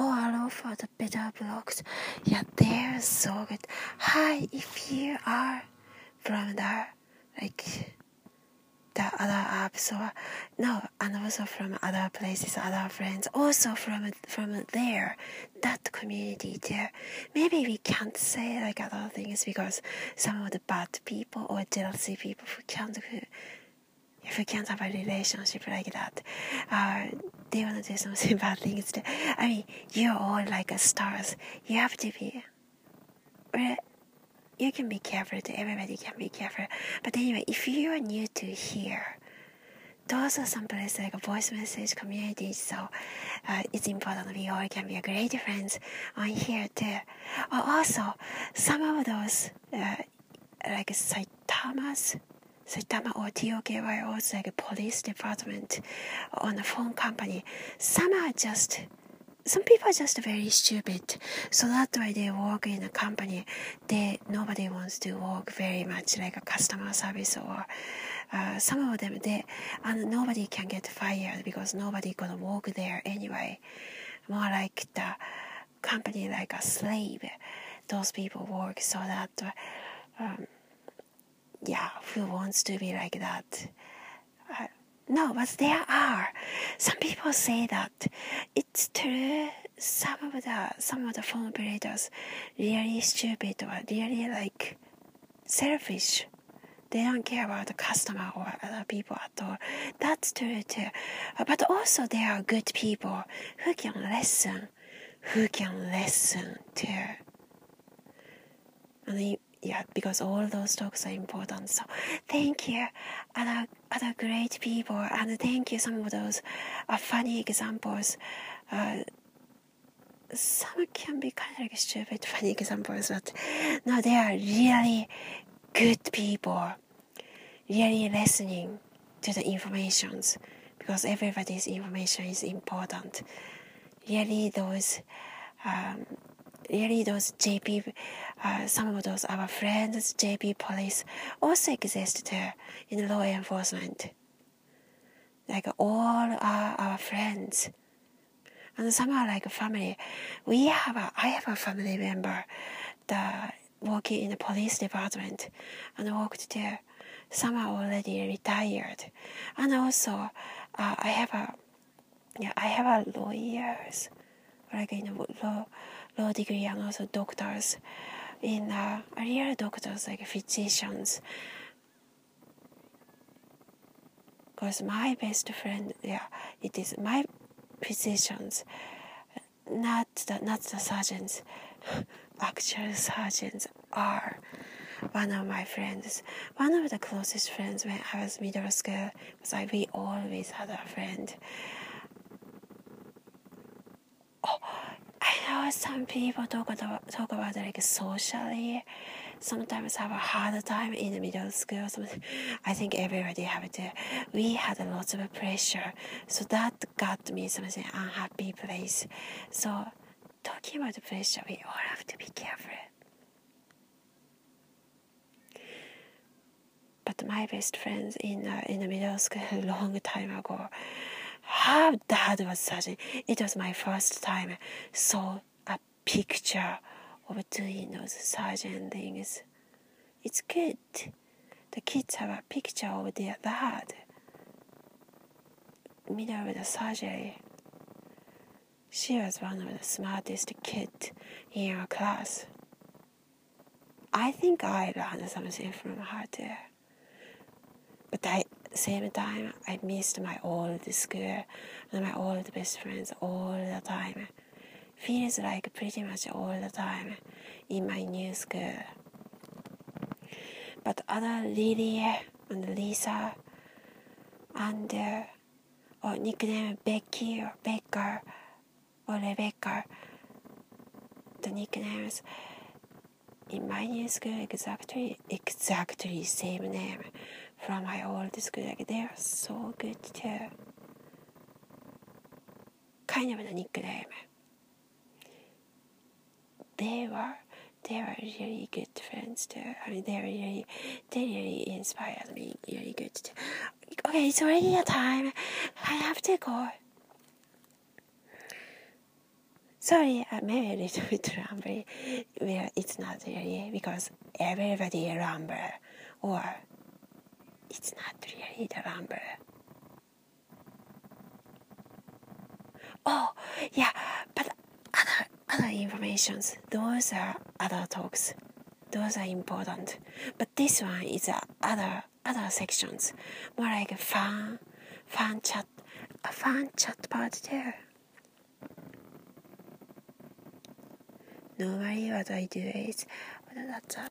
Hello for the better blogs. Yeah, they're so good. Hi, if you are from the like the other apps or no, and also from other places, other friends, also from from there, that community there. Maybe we can't say like other things because some of the bad people or jealousy people who can't who, if we can't have a relationship like that, uh, they want to do something bad things. To, I mean, you're all like stars. You have to be you can be careful. Everybody can be careful. But anyway, if you are new to here, those are some places like a voice message community. So uh, it's important we all can be great friends on here too. Also, some of those uh, like Saitama's Saitama or TOKY also like a police department on a phone company. Some are just some people are just very stupid. So that's why they work in a company. They nobody wants to work very much like a customer service or uh, some of them they and nobody can get fired because nobody gonna work there anyway. More like the company like a slave. Those people work so that um, yeah, who wants to be like that? Uh, no, but there are. Some people say that it's true. Some of the some of the phone operators really stupid or really like selfish. They don't care about the customer or other people at all. That's true too. But also there are good people who can listen, who can listen too. And yeah, because all those talks are important. So thank you, other other great people, and thank you some of those uh, funny examples. Uh, some can be kind of like stupid funny examples, but no, they are really good people, really listening to the informations because everybody's information is important. Really, those um, really those JP, uh, some of those our friends, JP police also exist there in law enforcement. Like all are our friends. And some are like family. We have a, I have a family member that working in the police department and worked there. Some are already retired. And also, uh, I have a, yeah, I have a lawyers, like in law, law degree and also doctors in uh, doctors like physicians. Because my best friend yeah it is my physicians not the not the surgeons actual surgeons are one of my friends. One of the closest friends when i was middle school because I, we always had a friend oh Some people talk about talk about like socially sometimes have a hard time in the middle school. I think everybody have it. We had lots of pressure, so that got me something unhappy place. So talking about pressure, we all have to be careful. But my best friends in uh, in the middle school a long time ago how that was such it was my first time a picture of doing those surgeon things. It's good. The kids have a picture of their dad. Middle of the surgery. She was one of the smartest kids in our class. I think I learned something from her too. But at the same time, I missed my old school and my old best friends all the time. Feels like pretty much all the time in my new school. But other Lily and Lisa and uh, or nickname Becky or Becca or Rebecca, the nicknames in my new school exactly exactly same name from my old school. Like they are so good too. Kind of a nickname. They were they were really good friends too. I mean, they really, they really inspired me. Really good. Too. Okay, it's already a time. I have to go. sorry, uh, maybe a little bit rambly. Well, it's not really because everybody ramble, or it's not really the ramble. Oh, yeah, other informations, those are other talks. Those are important. But this one is uh, other other sections, more like a fun, fan chat, a fun chat part there. Normally, what I do is that's